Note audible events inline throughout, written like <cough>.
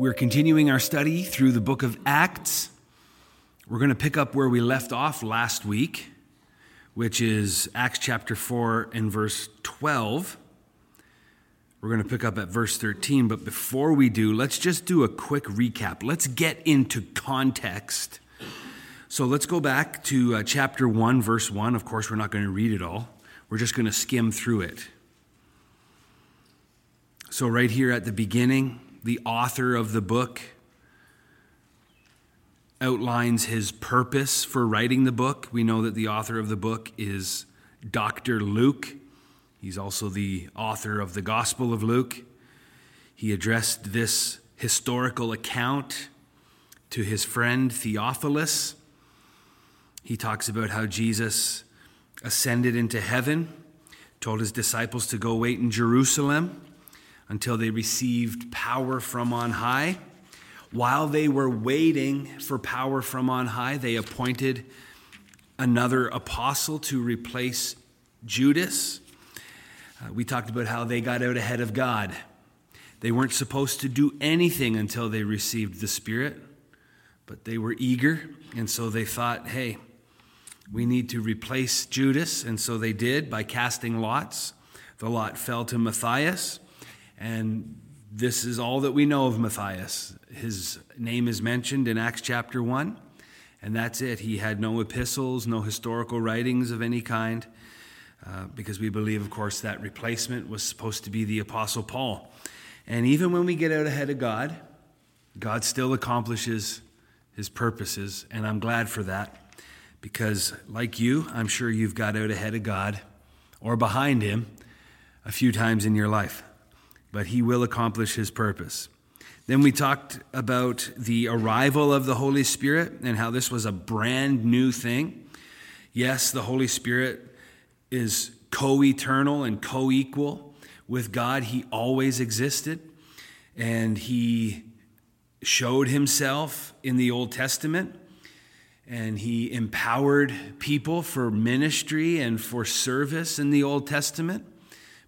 We're continuing our study through the book of Acts. We're going to pick up where we left off last week, which is Acts chapter 4 and verse 12. We're going to pick up at verse 13, but before we do, let's just do a quick recap. Let's get into context. So let's go back to uh, chapter 1, verse 1. Of course, we're not going to read it all, we're just going to skim through it. So, right here at the beginning, the author of the book, outlines his purpose for writing the book. We know that the author of the book is Dr. Luke. He's also the author of the Gospel of Luke. He addressed this historical account to his friend Theophilus. He talks about how Jesus ascended into heaven, told his disciples to go wait in Jerusalem until they received power from on high. While they were waiting for power from on high, they appointed another apostle to replace Judas. Uh, we talked about how they got out ahead of God. They weren't supposed to do anything until they received the Spirit, but they were eager, and so they thought, hey, we need to replace Judas, and so they did by casting lots. The lot fell to Matthias. And this is all that we know of Matthias. His name is mentioned in Acts chapter 1, and that's it. He had no epistles, no historical writings of any kind, uh, because we believe, of course, that replacement was supposed to be the Apostle Paul. And even when we get out ahead of God, God still accomplishes his purposes, and I'm glad for that because, like you, I'm sure you've got out ahead of God or behind him a few times in your life but he will accomplish his purpose. Then we talked about the arrival of the Holy Spirit and how this was a brand new thing. Yes, the Holy Spirit is co eternal and co equal with God. He always existed, and He showed Himself in the Old Testament, and He empowered people for ministry and for service in the Old Testament.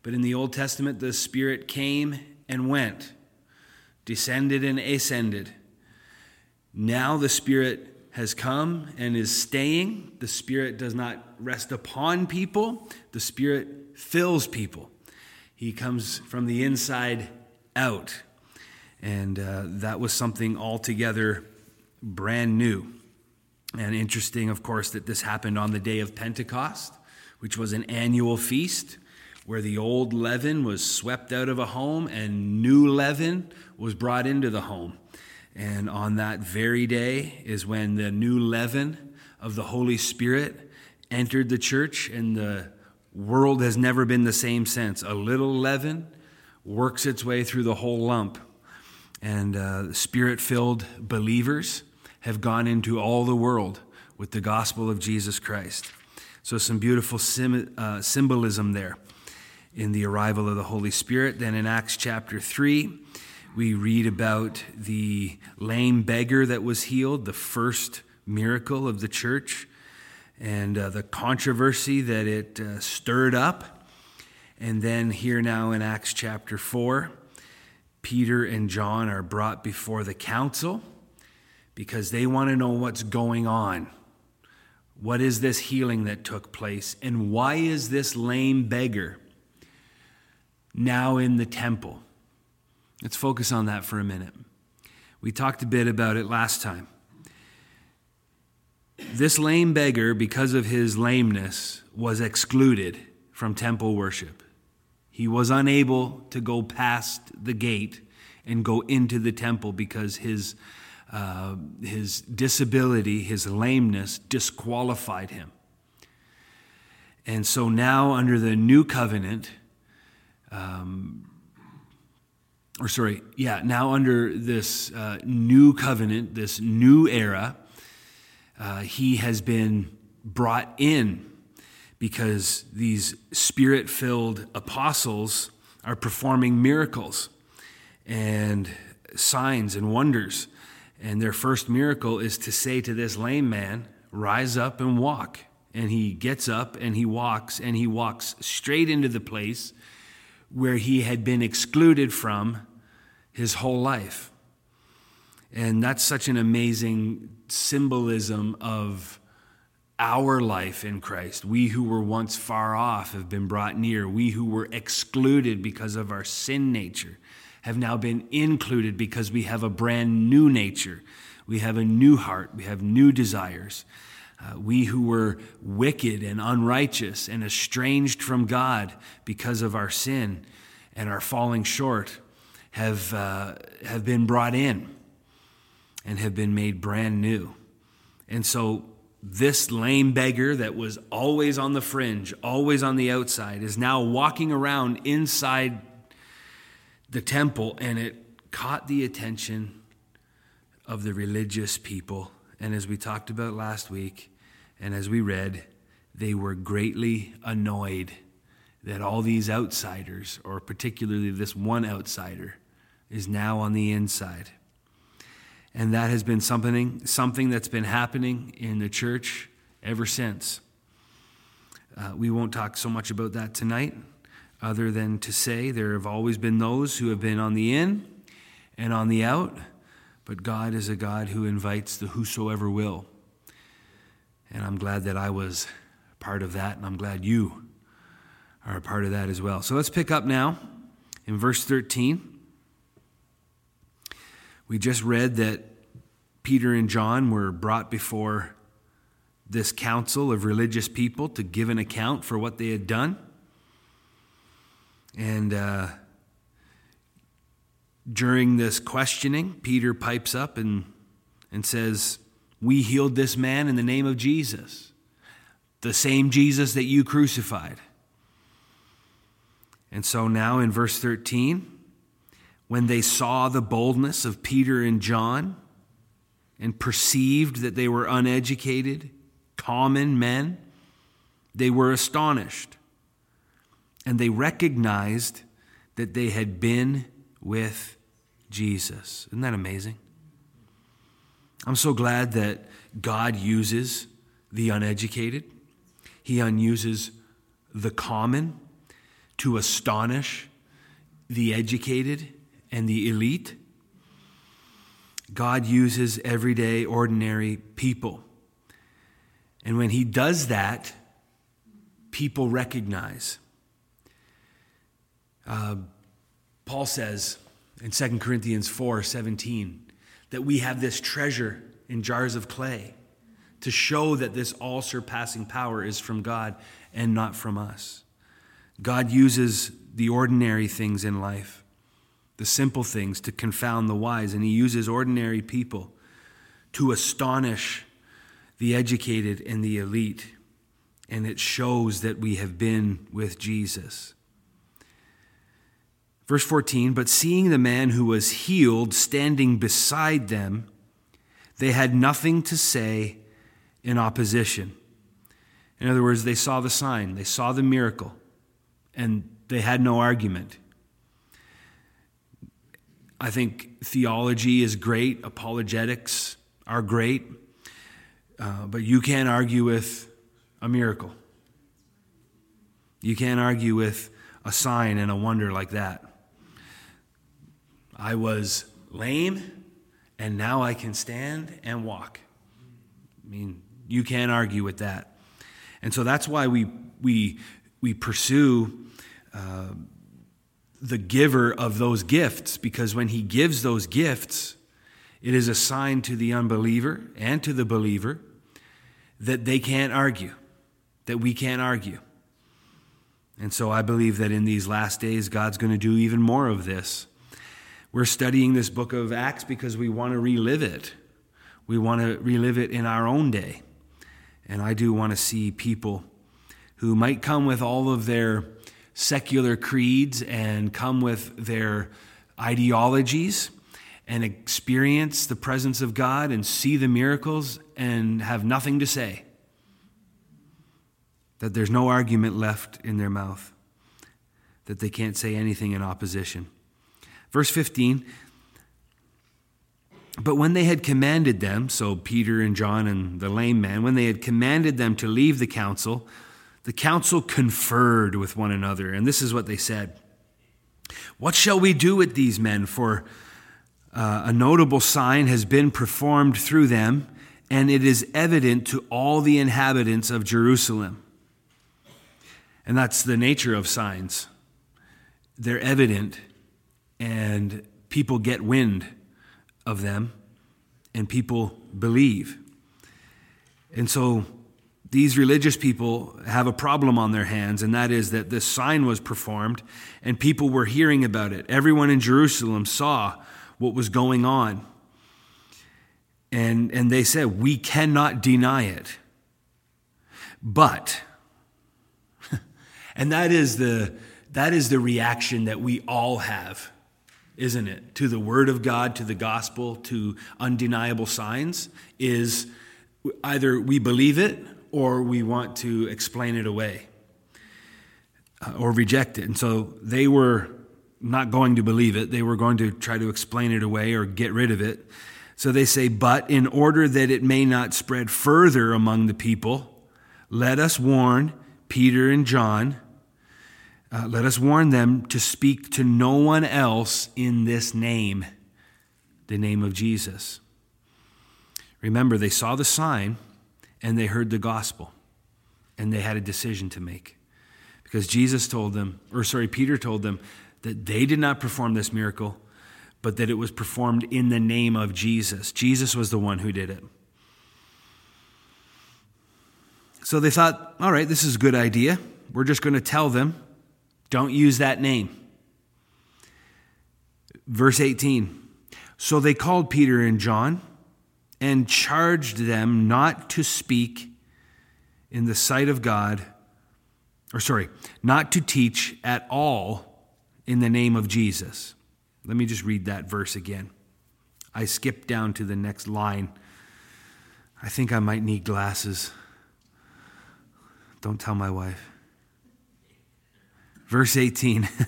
But in the Old Testament, the Spirit came and went, descended and ascended. Now the Spirit has come and is staying. The Spirit does not rest upon people, the Spirit fills people. He comes from the inside out. And uh, that was something altogether brand new. And interesting, of course, that this happened on the day of Pentecost, which was an annual feast where the old leaven was swept out of a home and new leaven was brought into the home. And on that very day is when the new leaven of the Holy Spirit entered the church, and the world has never been the same since. A little leaven works its way through the whole lump. And uh, spirit filled believers have gone into all the world with the gospel of Jesus Christ. So, some beautiful sim- uh, symbolism there in the arrival of the Holy Spirit. Then in Acts chapter 3, we read about the lame beggar that was healed, the first miracle of the church, and uh, the controversy that it uh, stirred up. And then here now in Acts chapter 4, Peter and John are brought before the council because they want to know what's going on. What is this healing that took place? And why is this lame beggar now in the temple. Let's focus on that for a minute. We talked a bit about it last time. This lame beggar, because of his lameness, was excluded from temple worship. He was unable to go past the gate and go into the temple because his, uh, his disability, his lameness, disqualified him. And so now, under the new covenant, um, or sorry, yeah, now under this uh, new covenant, this new era, uh, he has been brought in because these spirit filled apostles are performing miracles and signs and wonders. And their first miracle is to say to this lame man, Rise up and walk. And he gets up and he walks, and he walks straight into the place where he had been excluded from his whole life. And that's such an amazing symbolism of our life in Christ. We who were once far off have been brought near. We who were excluded because of our sin nature have now been included because we have a brand new nature. We have a new heart. We have new desires. Uh, we who were wicked and unrighteous and estranged from God because of our sin and our falling short have, uh, have been brought in and have been made brand new. And so, this lame beggar that was always on the fringe, always on the outside, is now walking around inside the temple, and it caught the attention of the religious people. And as we talked about last week, and as we read, they were greatly annoyed that all these outsiders, or particularly this one outsider, is now on the inside. And that has been something, something that's been happening in the church ever since. Uh, we won't talk so much about that tonight, other than to say there have always been those who have been on the in and on the out, but God is a God who invites the whosoever will. And I'm glad that I was part of that, and I'm glad you are a part of that as well. So let's pick up now in verse 13. We just read that Peter and John were brought before this council of religious people to give an account for what they had done. And uh, during this questioning, Peter pipes up and, and says, We healed this man in the name of Jesus, the same Jesus that you crucified. And so now in verse 13, when they saw the boldness of Peter and John and perceived that they were uneducated, common men, they were astonished. And they recognized that they had been with Jesus. Isn't that amazing? I'm so glad that God uses the uneducated, He unuses the common to astonish the educated and the elite. God uses everyday, ordinary people. And when He does that, people recognize. Uh, Paul says in 2 Corinthians 4 17 that we have this treasure in jars of clay to show that this all surpassing power is from God and not from us. God uses the ordinary things in life the simple things to confound the wise, and he uses ordinary people to astonish the educated and the elite. And it shows that we have been with Jesus. Verse 14, but seeing the man who was healed standing beside them, they had nothing to say in opposition. In other words, they saw the sign, they saw the miracle, and they had no argument. I think theology is great, apologetics are great, uh, but you can't argue with a miracle. You can't argue with a sign and a wonder like that. I was lame, and now I can stand and walk. I mean, you can't argue with that. And so that's why we, we, we pursue uh, the giver of those gifts because when he gives those gifts, it is a sign to the unbeliever and to the believer that they can't argue, that we can't argue. And so I believe that in these last days, God's going to do even more of this. We're studying this book of Acts because we want to relive it. We want to relive it in our own day. And I do want to see people who might come with all of their secular creeds and come with their ideologies and experience the presence of God and see the miracles and have nothing to say. That there's no argument left in their mouth, that they can't say anything in opposition. Verse 15 But when they had commanded them, so Peter and John and the lame man, when they had commanded them to leave the council, the council conferred with one another, and this is what they said What shall we do with these men? For Uh, a notable sign has been performed through them, and it is evident to all the inhabitants of Jerusalem. And that's the nature of signs. They're evident, and people get wind of them, and people believe. And so these religious people have a problem on their hands, and that is that this sign was performed and people were hearing about it. Everyone in Jerusalem saw what was going on. And, and they said, We cannot deny it. But, <laughs> and that is the, that is the reaction that we all have, isn't it? To the Word of God, to the gospel, to undeniable signs, is either we believe it or we want to explain it away uh, or reject it. And so they were not going to believe it, they were going to try to explain it away or get rid of it. So they say, But in order that it may not spread further among the people, let us warn Peter and John. Uh, let us warn them to speak to no one else in this name, the name of Jesus. Remember, they saw the sign and they heard the gospel and they had a decision to make. Because Jesus told them, or sorry, Peter told them that they did not perform this miracle, but that it was performed in the name of Jesus. Jesus was the one who did it. So they thought, all right, this is a good idea. We're just going to tell them, don't use that name. Verse 18. So they called Peter and John and charged them not to speak in the sight of God, or sorry, not to teach at all in the name of Jesus. Let me just read that verse again. I skipped down to the next line. I think I might need glasses. Don't tell my wife. Verse 18. <laughs>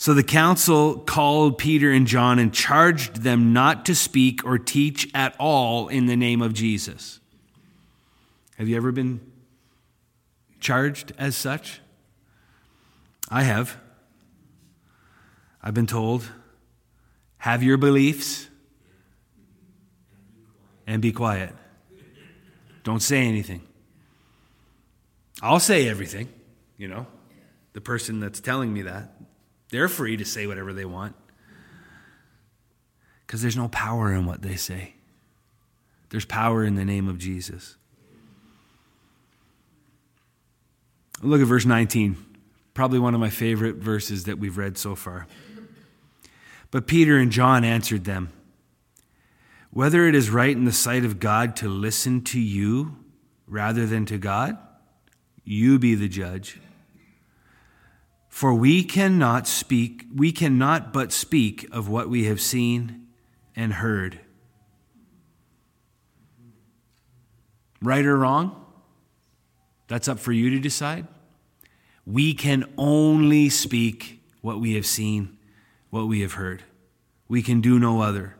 So the council called Peter and John and charged them not to speak or teach at all in the name of Jesus. Have you ever been charged as such? I have. I've been told, have your beliefs and be quiet. Don't say anything. I'll say everything, you know, the person that's telling me that. They're free to say whatever they want because there's no power in what they say. There's power in the name of Jesus. Look at verse 19, probably one of my favorite verses that we've read so far. But Peter and John answered them Whether it is right in the sight of God to listen to you rather than to God, you be the judge. For we cannot speak, we cannot but speak of what we have seen and heard. Right or wrong? That's up for you to decide. We can only speak what we have seen, what we have heard. We can do no other.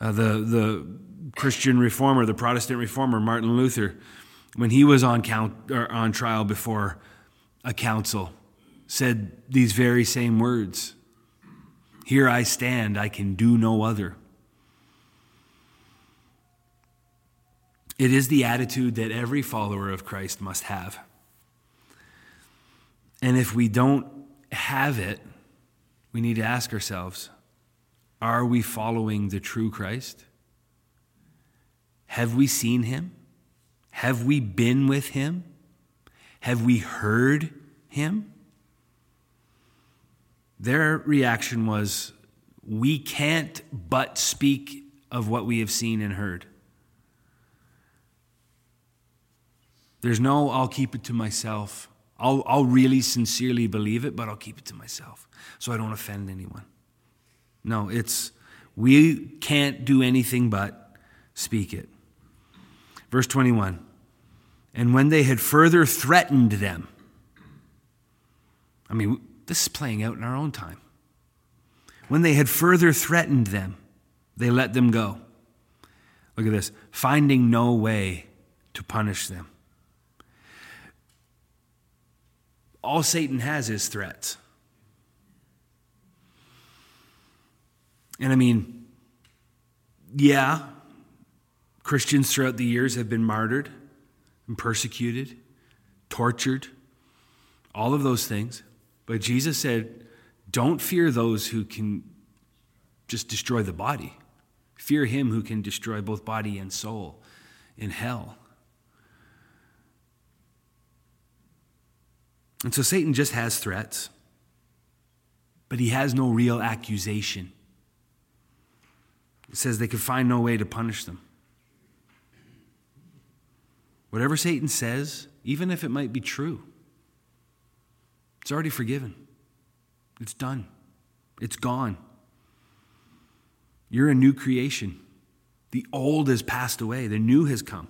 Uh, the, the Christian reformer, the Protestant reformer, Martin Luther, when he was on, count, on trial before a council, said these very same words Here I stand, I can do no other. It is the attitude that every follower of Christ must have. And if we don't have it, we need to ask ourselves are we following the true Christ? Have we seen him? Have we been with him? Have we heard him? Their reaction was, We can't but speak of what we have seen and heard. There's no, I'll keep it to myself. I'll, I'll really sincerely believe it, but I'll keep it to myself so I don't offend anyone. No, it's, we can't do anything but speak it. Verse 21 And when they had further threatened them, I mean, this is playing out in our own time. When they had further threatened them, they let them go. Look at this finding no way to punish them. All Satan has is threats. And I mean, yeah, Christians throughout the years have been martyred and persecuted, tortured, all of those things. But Jesus said, don't fear those who can just destroy the body. Fear him who can destroy both body and soul in hell. And so Satan just has threats, but he has no real accusation. It says they could find no way to punish them. Whatever Satan says, even if it might be true, it's already forgiven. It's done. It's gone. You're a new creation. The old has passed away, the new has come.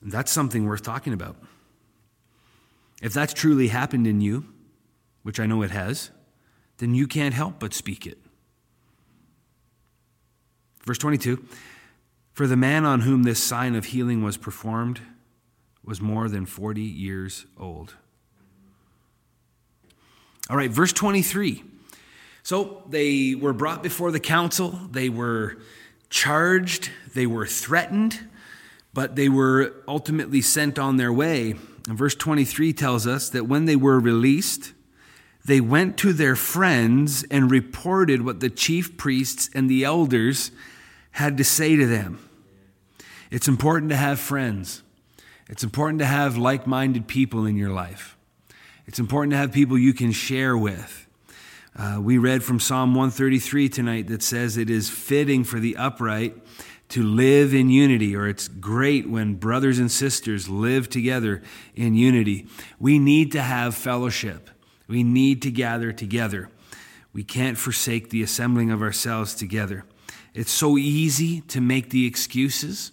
And that's something worth talking about. If that's truly happened in you, which I know it has, then you can't help but speak it. Verse 22 For the man on whom this sign of healing was performed was more than 40 years old. All right, verse 23. So they were brought before the council, they were charged, they were threatened, but they were ultimately sent on their way. And verse 23 tells us that when they were released, they went to their friends and reported what the chief priests and the elders had to say to them. It's important to have friends. It's important to have like minded people in your life. It's important to have people you can share with. Uh, we read from Psalm 133 tonight that says it is fitting for the upright to live in unity, or it's great when brothers and sisters live together in unity. We need to have fellowship, we need to gather together. We can't forsake the assembling of ourselves together. It's so easy to make the excuses,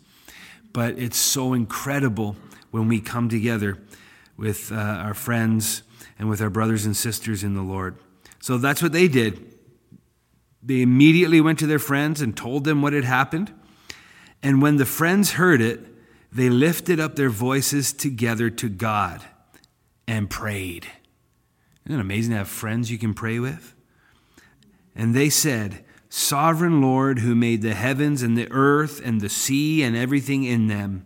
but it's so incredible when we come together with uh, our friends and with our brothers and sisters in the Lord. So that's what they did. They immediately went to their friends and told them what had happened. And when the friends heard it, they lifted up their voices together to God and prayed. Isn't it amazing to have friends you can pray with? And they said, Sovereign Lord, who made the heavens and the earth and the sea and everything in them,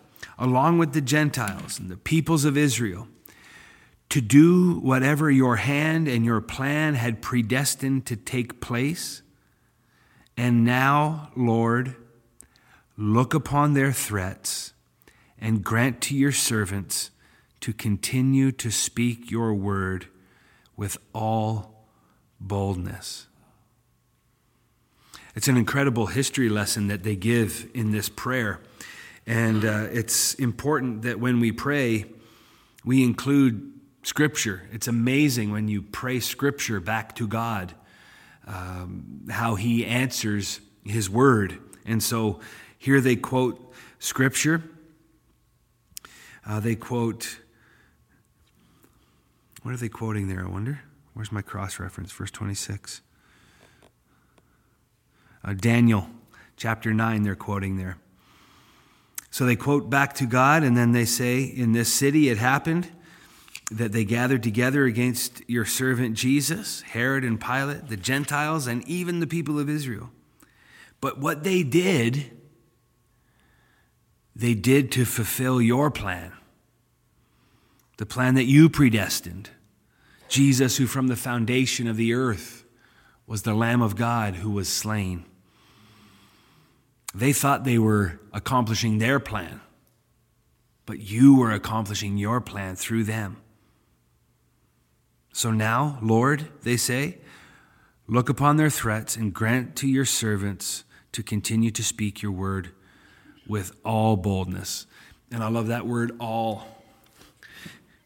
along with the Gentiles and the peoples of Israel, to do whatever your hand and your plan had predestined to take place. And now, Lord, look upon their threats and grant to your servants to continue to speak your word with all boldness. It's an incredible history lesson that they give in this prayer. And uh, it's important that when we pray, we include Scripture. It's amazing when you pray Scripture back to God, um, how He answers His Word. And so here they quote Scripture. Uh, they quote, what are they quoting there, I wonder? Where's my cross reference? Verse 26. Uh, Daniel chapter 9, they're quoting there. So they quote back to God, and then they say, In this city it happened that they gathered together against your servant Jesus, Herod and Pilate, the Gentiles, and even the people of Israel. But what they did, they did to fulfill your plan, the plan that you predestined Jesus, who from the foundation of the earth was the Lamb of God who was slain. They thought they were accomplishing their plan, but you were accomplishing your plan through them. So now, Lord, they say, look upon their threats and grant to your servants to continue to speak your word with all boldness. And I love that word all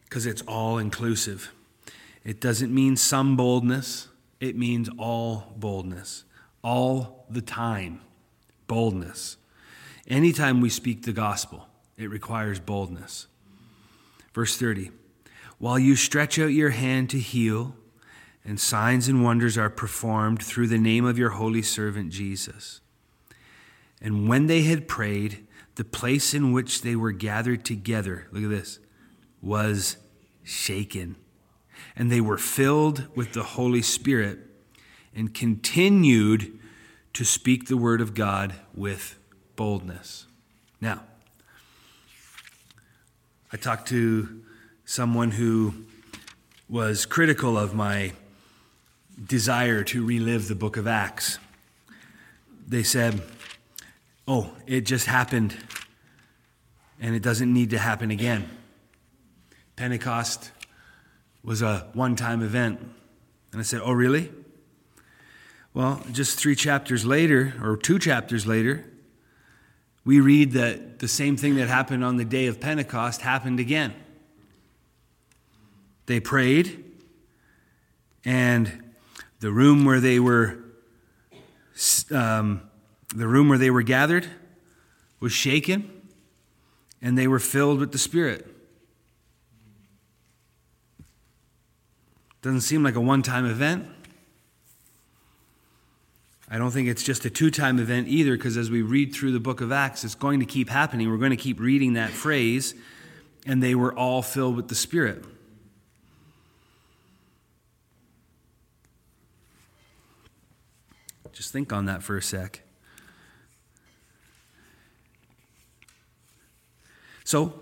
because it's all inclusive. It doesn't mean some boldness, it means all boldness, all the time, boldness. Anytime we speak the gospel, it requires boldness. Verse 30 While you stretch out your hand to heal, and signs and wonders are performed through the name of your holy servant Jesus. And when they had prayed, the place in which they were gathered together, look at this, was shaken. And they were filled with the Holy Spirit and continued to speak the word of God with boldness. Now, I talked to someone who was critical of my desire to relive the book of Acts. They said, Oh, it just happened and it doesn't need to happen again. Pentecost was a one time event. And I said, Oh, really? Well, just three chapters later, or two chapters later, we read that the same thing that happened on the day of Pentecost happened again. They prayed, and the room where they were um, the room where they were gathered was shaken and they were filled with the spirit doesn't seem like a one-time event i don't think it's just a two-time event either because as we read through the book of acts it's going to keep happening we're going to keep reading that phrase and they were all filled with the spirit Just think on that for a sec. So,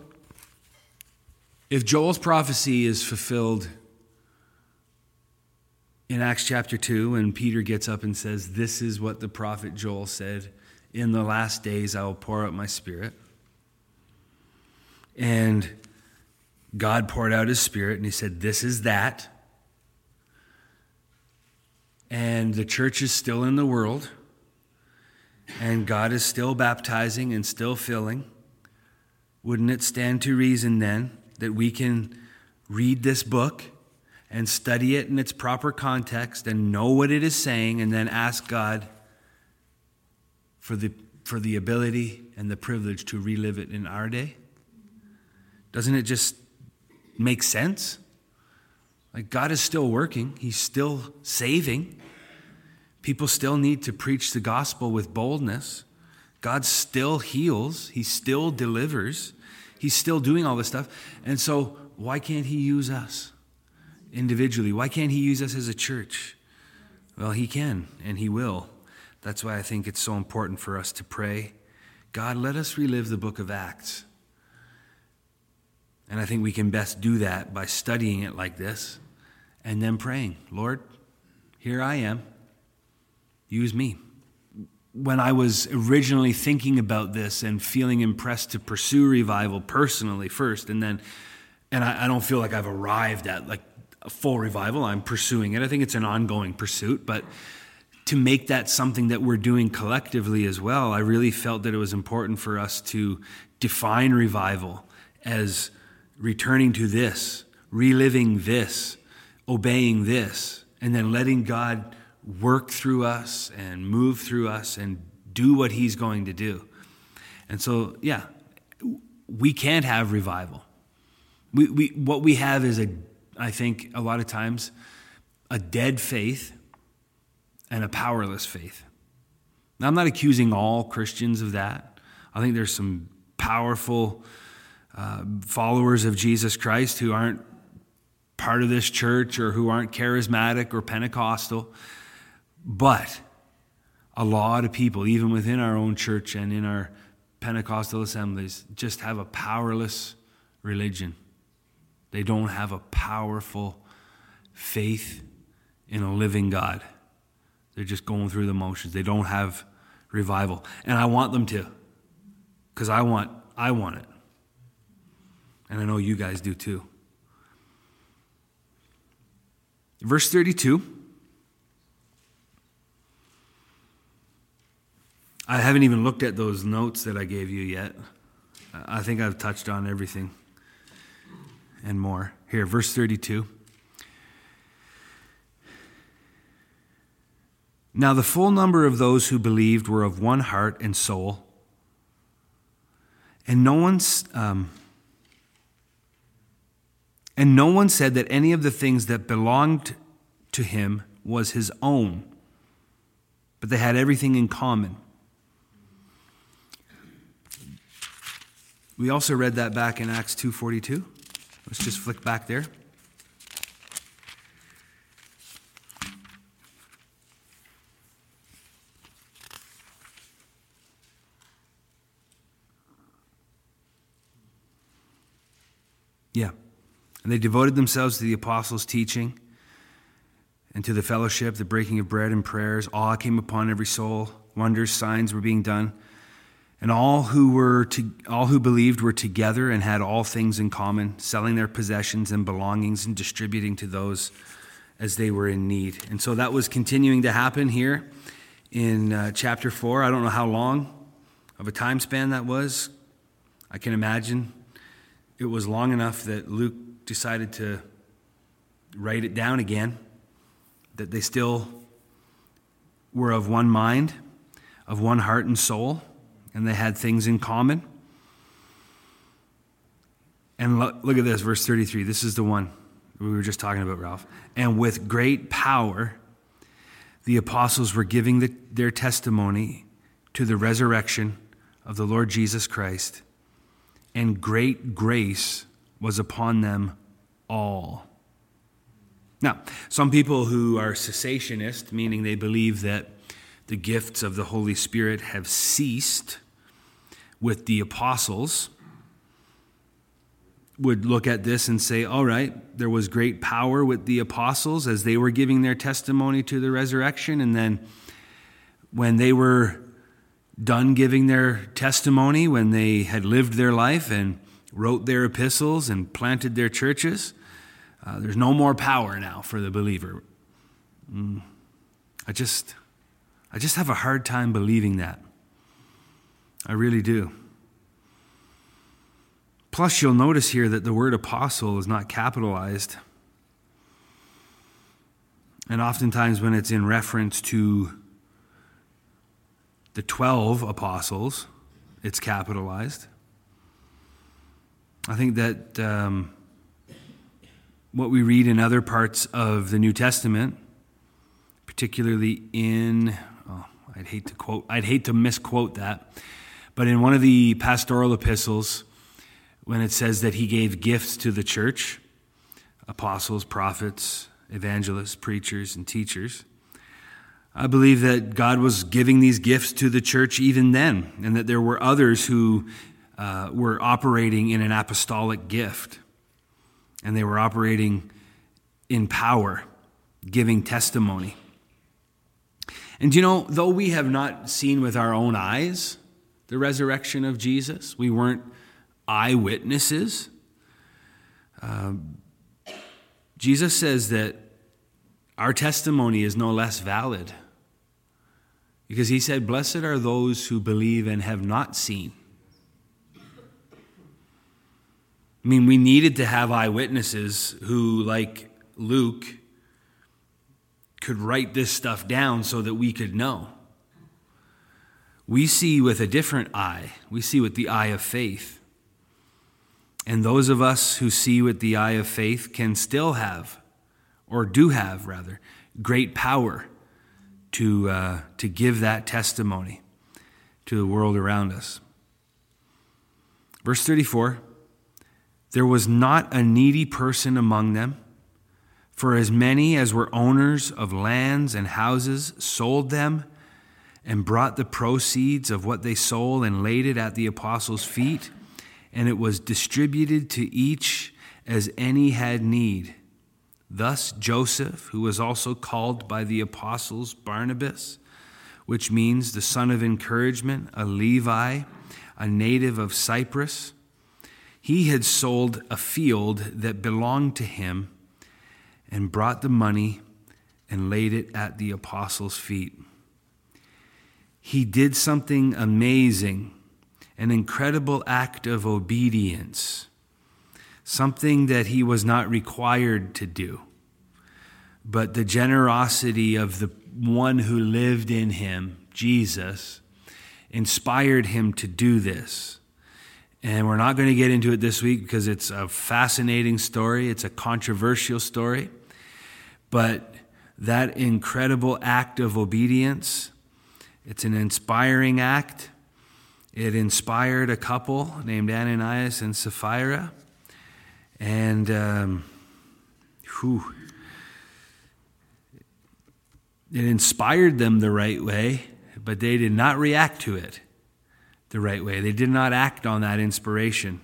if Joel's prophecy is fulfilled in Acts chapter 2, and Peter gets up and says, This is what the prophet Joel said In the last days I will pour out my spirit. And God poured out his spirit, and he said, This is that and the church is still in the world, and God is still baptizing and still filling, wouldn't it stand to reason then that we can read this book and study it in its proper context and know what it is saying and then ask God for the, for the ability and the privilege to relive it in our day? Doesn't it just make sense? Like God is still working, He's still saving. People still need to preach the gospel with boldness. God still heals, He still delivers, He's still doing all this stuff. And so, why can't He use us individually? Why can't He use us as a church? Well, He can, and He will. That's why I think it's so important for us to pray God, let us relive the book of Acts. And I think we can best do that by studying it like this and then praying, Lord, here I am use me. When I was originally thinking about this and feeling impressed to pursue revival personally first, and then, and I, I don't feel like I've arrived at like full revival. I'm pursuing it. I think it's an ongoing pursuit, but to make that something that we're doing collectively as well, I really felt that it was important for us to define revival as returning to this, reliving this, obeying this, and then letting God work through us and move through us and do what he's going to do. And so, yeah, we can't have revival. We, we, what we have is a, I think, a lot of times, a dead faith and a powerless faith. Now, I'm not accusing all Christians of that. I think there's some powerful uh, followers of Jesus Christ who aren't part of this church or who aren't charismatic or Pentecostal. But a lot of people, even within our own church and in our Pentecostal assemblies, just have a powerless religion. They don't have a powerful faith in a living God. They're just going through the motions. They don't have revival. And I want them to. Because I want I want it. And I know you guys do too. Verse 32 I haven't even looked at those notes that I gave you yet. I think I've touched on everything and more. Here, verse 32. Now, the full number of those who believed were of one heart and soul. And no one's. Um, and no one said that any of the things that belonged to him was his own, but they had everything in common. We also read that back in Acts 2:42. Let's just flick back there. Yeah. And they devoted themselves to the apostles' teaching and to the fellowship, the breaking of bread and prayers. Awe came upon every soul. Wonders, signs were being done. And all who were to, all who believed were together and had all things in common, selling their possessions and belongings and distributing to those as they were in need. And so that was continuing to happen here in uh, chapter 4. I don't know how long of a time span that was. I can imagine it was long enough that Luke decided to write it down again, that they still were of one mind, of one heart and soul, and they had things in common. And look, at this, verse 33. This is the one we were just talking about, Ralph. And with great power, the apostles were giving the, their testimony to the resurrection of the Lord Jesus Christ, and great grace was upon them all. Now, some people who are cessationist, meaning they believe that the gifts of the Holy Spirit have ceased with the apostles, would look at this and say, all right, there was great power with the apostles as they were giving their testimony to the resurrection. And then when they were done giving their testimony, when they had lived their life and wrote their epistles and planted their churches. Uh, there's no more power now for the believer. Mm. I just, I just have a hard time believing that. I really do. Plus, you'll notice here that the word apostle is not capitalized. And oftentimes, when it's in reference to the 12 apostles, it's capitalized. I think that um, what we read in other parts of the New Testament, particularly in, oh, I'd hate to quote, I'd hate to misquote that, but in one of the pastoral epistles, when it says that he gave gifts to the church, apostles, prophets, evangelists, preachers, and teachers. I believe that God was giving these gifts to the church even then, and that there were others who uh, were operating in an apostolic gift, and they were operating in power, giving testimony. And you know, though we have not seen with our own eyes the resurrection of Jesus, we weren't eyewitnesses. Um, Jesus says that our testimony is no less valid because he said, Blessed are those who believe and have not seen. I mean, we needed to have eyewitnesses who, like Luke, could write this stuff down so that we could know. We see with a different eye, we see with the eye of faith. And those of us who see with the eye of faith can still have, or do have rather, great power to, uh, to give that testimony to the world around us. Verse 34 there was not a needy person among them, for as many as were owners of lands and houses sold them and brought the proceeds of what they sold and laid it at the apostles' feet, and it was distributed to each as any had need. Thus Joseph, who was also called by the apostles Barnabas, which means the son of encouragement, a Levi, a native of Cyprus, he had sold a field that belonged to him and brought the money and laid it at the apostles' feet. He did something amazing, an incredible act of obedience, something that he was not required to do. But the generosity of the one who lived in him, Jesus, inspired him to do this. And we're not going to get into it this week because it's a fascinating story, it's a controversial story. But that incredible act of obedience, it's an inspiring act. It inspired a couple named Ananias and Sapphira. And, um, whew, it inspired them the right way, but they did not react to it the right way. They did not act on that inspiration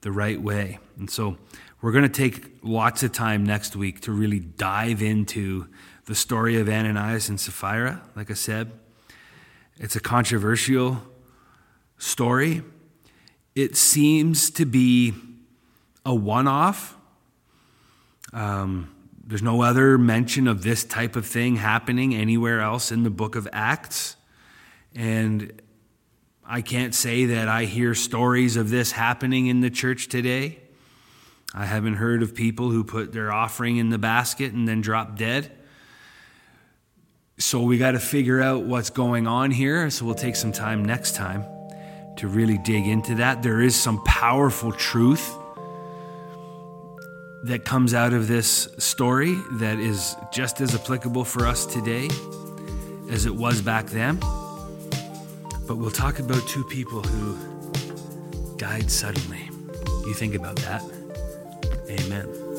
the right way. And so we're going to take lots of time next week to really dive into the story of Ananias and Sapphira. Like I said, it's a controversial story. It seems to be a one off. Um, there's no other mention of this type of thing happening anywhere else in the book of Acts. And I can't say that I hear stories of this happening in the church today. I haven't heard of people who put their offering in the basket and then drop dead. So we got to figure out what's going on here. So we'll take some time next time to really dig into that. There is some powerful truth that comes out of this story that is just as applicable for us today as it was back then. But we'll talk about two people who died suddenly. You think about that. Amen.